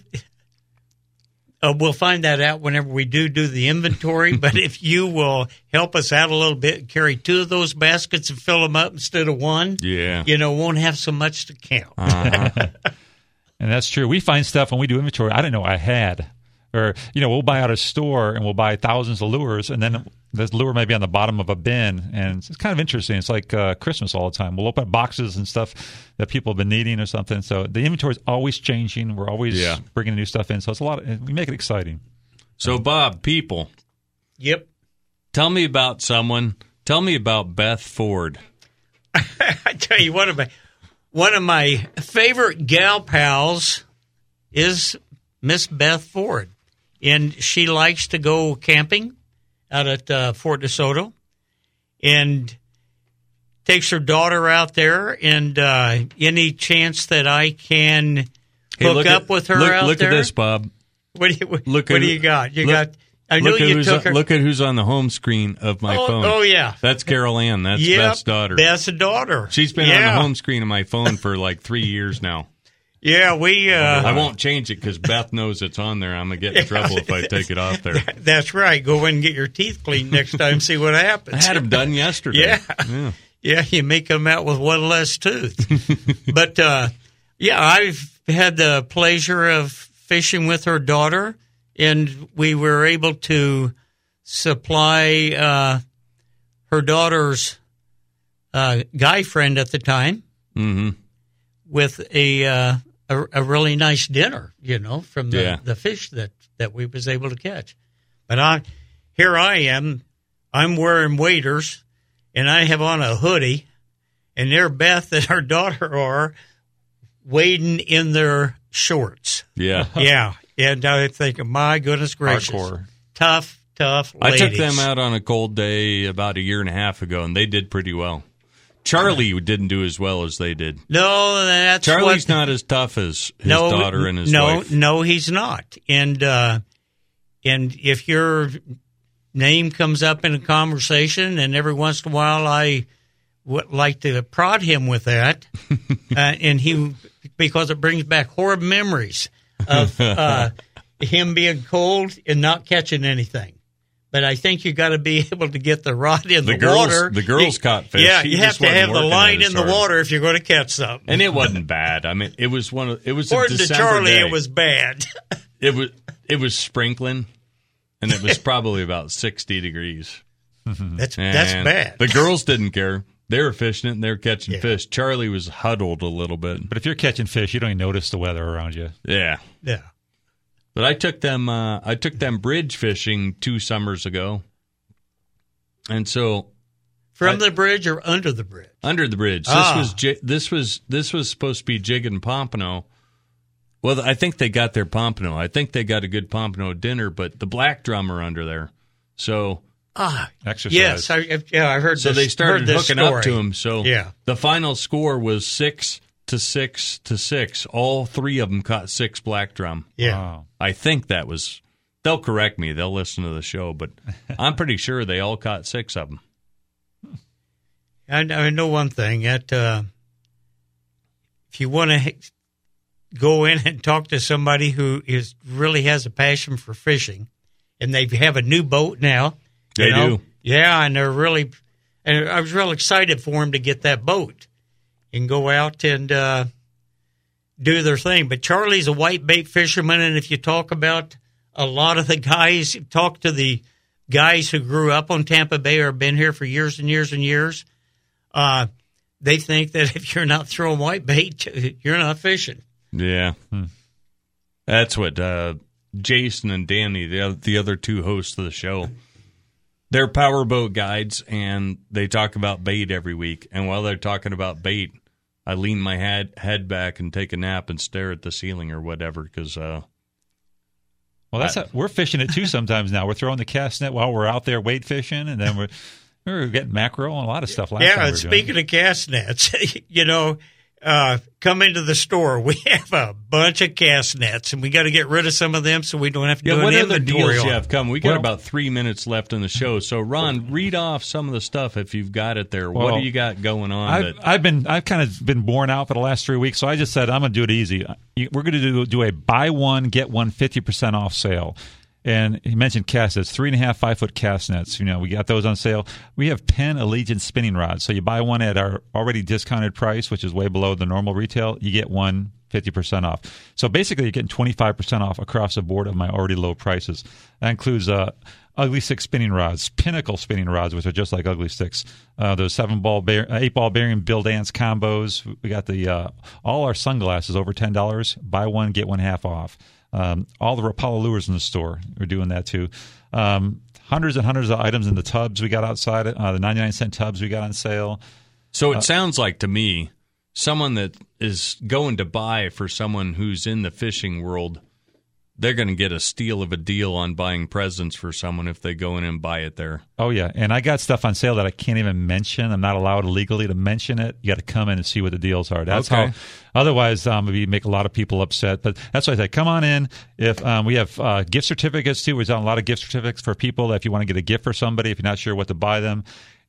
uh, we'll find that out whenever we do do the inventory. but if you will help us out a little bit, and carry two of those baskets and fill them up instead of one, Yeah. you know, won't have so much to count. Uh-huh. and that's true. We find stuff when we do inventory I didn't know I had. Or, you know, we'll buy out a store and we'll buy thousands of lures, and then this lure may be on the bottom of a bin. And it's kind of interesting. It's like uh, Christmas all the time. We'll open up boxes and stuff that people have been needing or something. So the inventory is always changing. We're always Yeah. bringing new stuff in. So it's a lot. Of, we make it exciting. So Bob, people, Yep. tell me about someone. Tell me about Beth Ford. I tell you, one of my one of my favorite gal pals is Miss Beth Ford, and she likes to go camping out at uh, Fort DeSoto, and takes her daughter out there. And uh, any chance that I can Hey, hook look up at- with her look, out look there, at this, Bob. What do you what, Look what at do you got? You look- got. I know look at you who's took her. Look at who's on the home screen of my Oh, phone. oh, yeah. that's Carol Ann. That's Yep, Beth's daughter. Beth's daughter. She's been Yeah. on the home screen of my phone for like three years now. Yeah, we. Uh, I won't change it because Beth knows it's on there. I'm gonna get in trouble if I take it off there. That's right. Go in and get your teeth cleaned next time. See what happens. I had them done yesterday. Yeah. yeah. Yeah, you may come out with one less tooth. but uh, yeah, I've had the pleasure of fishing with her daughter, and we were able to supply uh, her daughter's uh, guy friend at the time Mm-hmm. with a, uh, a a really nice dinner, you know, from the, Yeah. the fish that that we was able to catch. But I here I am, I'm wearing waders, and I have on a hoodie, and there Beth and her daughter are wading in their shorts. Yeah. yeah, and I think, my goodness gracious, Hardcore. tough, tough. I took them out on a cold day about a year and a half ago, and they did pretty well. Charlie didn't do as well as they did. No, that's Charlie's what, not as tough as his daughter and his no, wife. No, he's not. And uh, and if your name comes up in a conversation, and every once in a while I would like to prod him with that, uh, and he because it brings back horrible memories of uh, him being cold and not catching anything. But I think you got to be able to get the rod in the, The girls- water. the girls You- caught fish. Yeah, He you have to have the line in the water if you're going to catch something. And it wasn't bad. I mean, it was one of it was a According to Charlie, day. it was bad. it was it was sprinkling, and it was probably about sixty degrees. That's that's bad. The girls didn't care. They were fishing it and they were catching fish. Charlie was huddled a little bit. But if you're catching fish, you don't even notice the weather around you. Yeah. Yeah. But I took them uh, I took them bridge fishing two summers ago. And so From the bridge or under the bridge? under the bridge. This Ah. was this was this was supposed to be jig and pompano. Well, I think they got their pompano. I think they got a good pompano dinner, but the black drum are under there. So Ah, Exercise. yes, I, yeah, I heard. so this, they started this hooking up to him. So yeah, the final score was six to six to six. All three of them caught six black drum. yeah. Wow. I think that was. They'll correct me. They'll listen to the show, but I'm pretty sure they all caught six of them. I, I know one thing that uh, if you want to go in and talk to somebody who is really has a passion for fishing, and they have a new boat now. They know? do. Yeah, and they're really, and I was real excited for them to get that boat and go out and uh, do their thing. But Charlie's a white bait fisherman, and if you talk about a lot of the guys, talk to the guys who grew up on Tampa Bay or been here for years and years and years, uh, they think that if you're not throwing white bait, you're not fishing. Yeah. That's what uh, Jason and Danny, the the other two hosts of the show, they're powerboat guides and they talk about bait every week. And while they're talking about bait, I lean my head head back and take a nap and stare at the ceiling or whatever because uh, Well, that's I- how, we're fishing it too sometimes now. We're throwing the cast net while we're out there weight fishing, and then we're we're getting mackerel and a lot of stuff. Last yeah, time we and doing speaking of cast nets, you know, uh, come into the store. We have a bunch of cast nets, and we got to get rid of some of them so we don't have to yeah, do what an other deals on you have coming? We got Well- about three minutes left in the show. So, Ron, read off some of the stuff if you've got it there. what do you got going on? I've, that, I've been I've kind of been worn out for the last three weeks, so I just said I'm going to do it easy. We're going to do do a buy one get one 50 percent off sale. And he mentioned cast nets, three and a half, five foot cast nets. You know, we got those on sale. We have Penn Allegiance spinning rods. So you buy one at our already discounted price, which is way below the normal retail. You get one 50% off. So basically, you're getting 25% off across the board of my already low prices. That includes uh, Ugly Stik spinning rods, Pinnacle spinning rods, which are just like Ugly Stiks. Uh, those seven ball, bear, uh, eight ball bearing Bill Dance combos. We got the uh, all our sunglasses over ten dollars. Buy one get one half off. Um, all the Rapala lures in the store. We're doing that too. Um, hundreds and hundreds of items in the tubs we got outside. Uh, the 99 cent tubs we got on sale. So it Uh, sounds like to me, someone that is going to buy for someone who's in the fishing world, they're going to get a steal of a deal on buying presents for someone if they go in and buy it there. Oh yeah, and I got stuff on sale that I can't even mention. I'm not allowed legally to mention it. You got to come in and see what the deals are. That's Okay. how. Otherwise, um, maybe make a lot of people upset. But that's why I said, come on in. If um, we have uh, gift certificates too, we've done a lot of gift certificates for people. If you want to get a gift for somebody, if you're not sure what to buy them.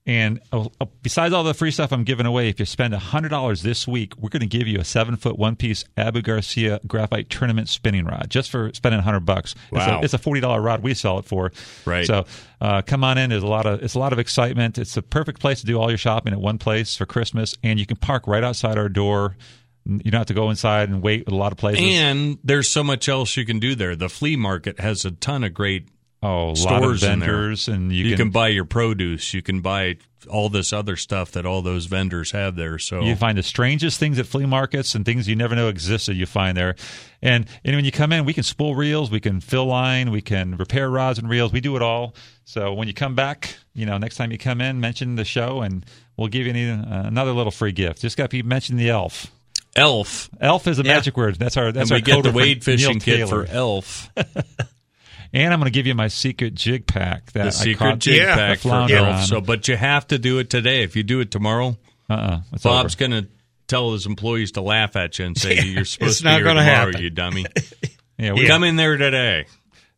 And uh, uh, besides all the free stuff I'm giving away, if you spend $100 this week, we're going to give you a seven foot one piece Abu Garcia graphite tournament spinning rod just for spending 100 bucks. Wow. It's a, it's a $40 rod we sell it for. Right. So uh, come on in. There's a lot of it's a lot of excitement. It's the perfect place to do all your shopping at one place for Christmas, and you can park right outside our door. You don't have to go inside and wait at a lot of places. And there's so much else you can do there. The flea market has a ton of great oh, a stores lot of vendors, and you, You, can, can, buy your produce. You can buy all this other stuff that all those vendors have there. So You find the strangest things at flea markets and things you never know existed. You find there, and and when you come in, we can spool reels, we can fill line, we can repair rods and reels. We do it all. So when you come back, you know, next time you come in, mention the show, and we'll give you an, uh, another little free gift. Just got to be mention the elf. Elf. Elf is a Yeah. magic word. That's our that's and our we get code the wade Neil fishing kit Taylor. for Elf. And I'm going to give you my secret jig pack. That the I secret jig the pack for Elf. So, but you have to do it today. If you do it tomorrow, uh-uh, Bob's going to tell his employees to laugh at you and say Yeah, you're supposed to be here tomorrow, happen. you dummy. Yeah, we Come in there today.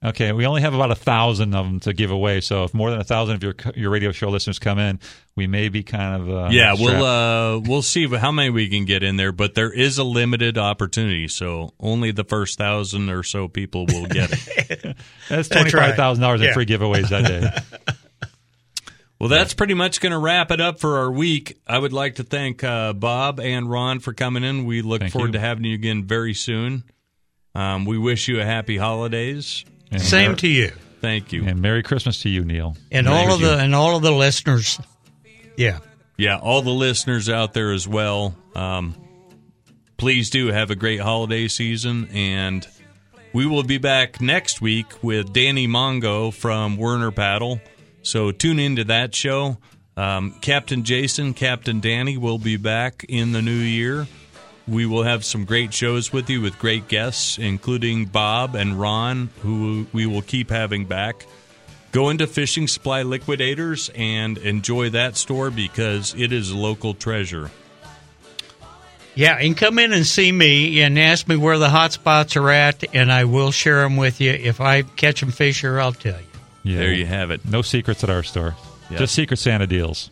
Okay, we only have about a thousand of them to give away. So if more than a thousand of your your radio show listeners come in, we may be kind of uh, yeah, strapped. we'll uh, we'll see how many we can get in there, but there is a limited opportunity, so only the first thousand or so people will get it. That's twenty five thousand dollars in Yeah. free giveaways that day. Well, that's pretty much going to wrap it up for our week. I would like to thank uh, Bob and Ron for coming in. We look Thank forward you. to having you again very soon. Um, we wish you a happy holidays. And Same Mer- to you, Thank you. And Merry Christmas to you, Neil. and Thank all of you. the and all of the listeners. Yeah, Yeah, all the listeners out there as well. Um, please do have a great holiday season, and we will be back next week with Danny Mongo from Werner Paddle. So tune into that show. Um, Captain Jason, Captain Danny will be back in the new year. We will have some great shows with you with great guests, including Bob and Ron, who we will keep having back. Go into Fishing Supply Liquidators and enjoy that store because it is a local treasure. yeah, and come in and see me and ask me where the hot spots are at, and I will share them with you. If I catch them fish fisher, I'll tell you. Yeah. There you have it. No secrets at our store. Yeah. Just Secret Santa deals.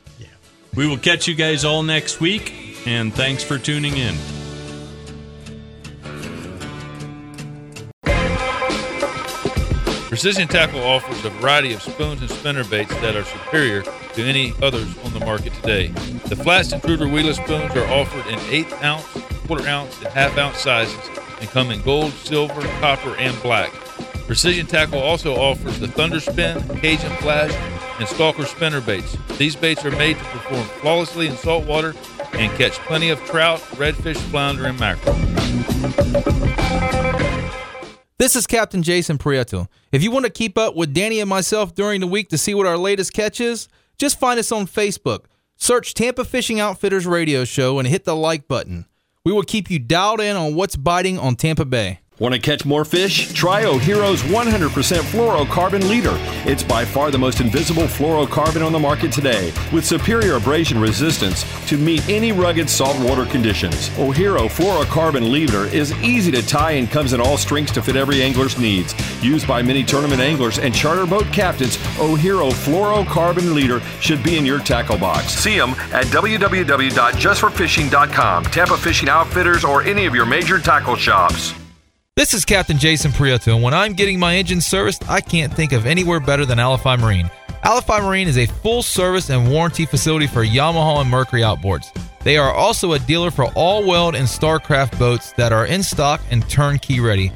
We will catch you guys all next week, and thanks for tuning in. Precision Tackle offers a variety of spoons and spinner baits that are superior to any others on the market today. The Flats Intruder Wheeler spoons are offered in eighth ounce, quarter ounce, and half ounce sizes and come in gold, silver, copper, and black. Precision Tackle also offers the Thunder Spin, Cajun Flash, and Stalker spinner baits. These baits are made to perform flawlessly in saltwater and catch plenty of trout, redfish, flounder, and mackerel. This is Captain Jason Prieto. If you want to keep up with Danny and myself during the week to see what our latest catch is, just find us on Facebook. Search Tampa Fishing Outfitters Radio Show and hit the like button. We will keep you dialed in on what's biting on Tampa Bay. Want to catch more fish? Try Ohero's 100% fluorocarbon leader. It's by far the most invisible fluorocarbon on the market today, with superior abrasion resistance to meet any rugged saltwater conditions. Ohero fluorocarbon leader is easy to tie and comes in all strengths to fit every angler's needs. Used by many tournament anglers and charter boat captains, Ohero fluorocarbon leader should be in your tackle box. See them at www.justforfishing.com, Tampa Fishing Outfitters, or any of your major tackle shops. This is Captain Jason Prieto, and when I'm getting my engine serviced, I can't think of anywhere better than Alafia Marine. Alafia Marine is a full service and warranty facility for Yamaha and Mercury outboards. They are also a dealer for all Weld and Starcraft boats that are in stock and turnkey ready.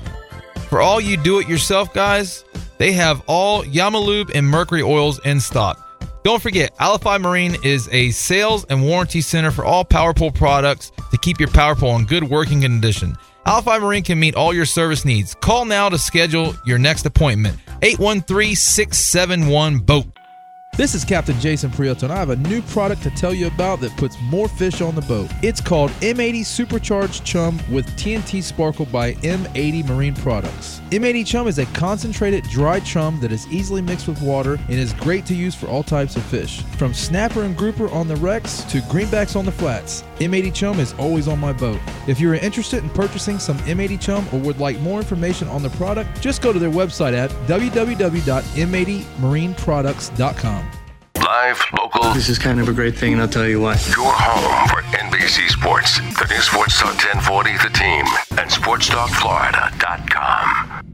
For all you do it yourself guys, they have all Yamalube and Mercury oils in stock. Don't forget, Alafia Marine is a sales and warranty center for all PowerPole products to keep your PowerPole in good working condition. Alpha Marine can meet all your service needs. Call now to schedule your next appointment. 813 671 BOAT. This is Captain Jason Prieto, and I have a new product to tell you about that puts more fish on the boat. It's called M80 Supercharged Chum with TNT Sparkle by M80 Marine Products. M80 Chum is a concentrated dry chum that is easily mixed with water and is great to use for all types of fish. From snapper and grouper on the wrecks to greenbacks on the flats, M80 Chum is always on my boat. If you are interested in purchasing some M80 Chum or would like more information on the product, just go to their website at www.m80marineproducts.com. Live, local. This is kind of a great thing, and I'll tell you why. Your home for NBC Sports, the new Sports Talk 1040, The Team, and SportsTalkFlorida.com.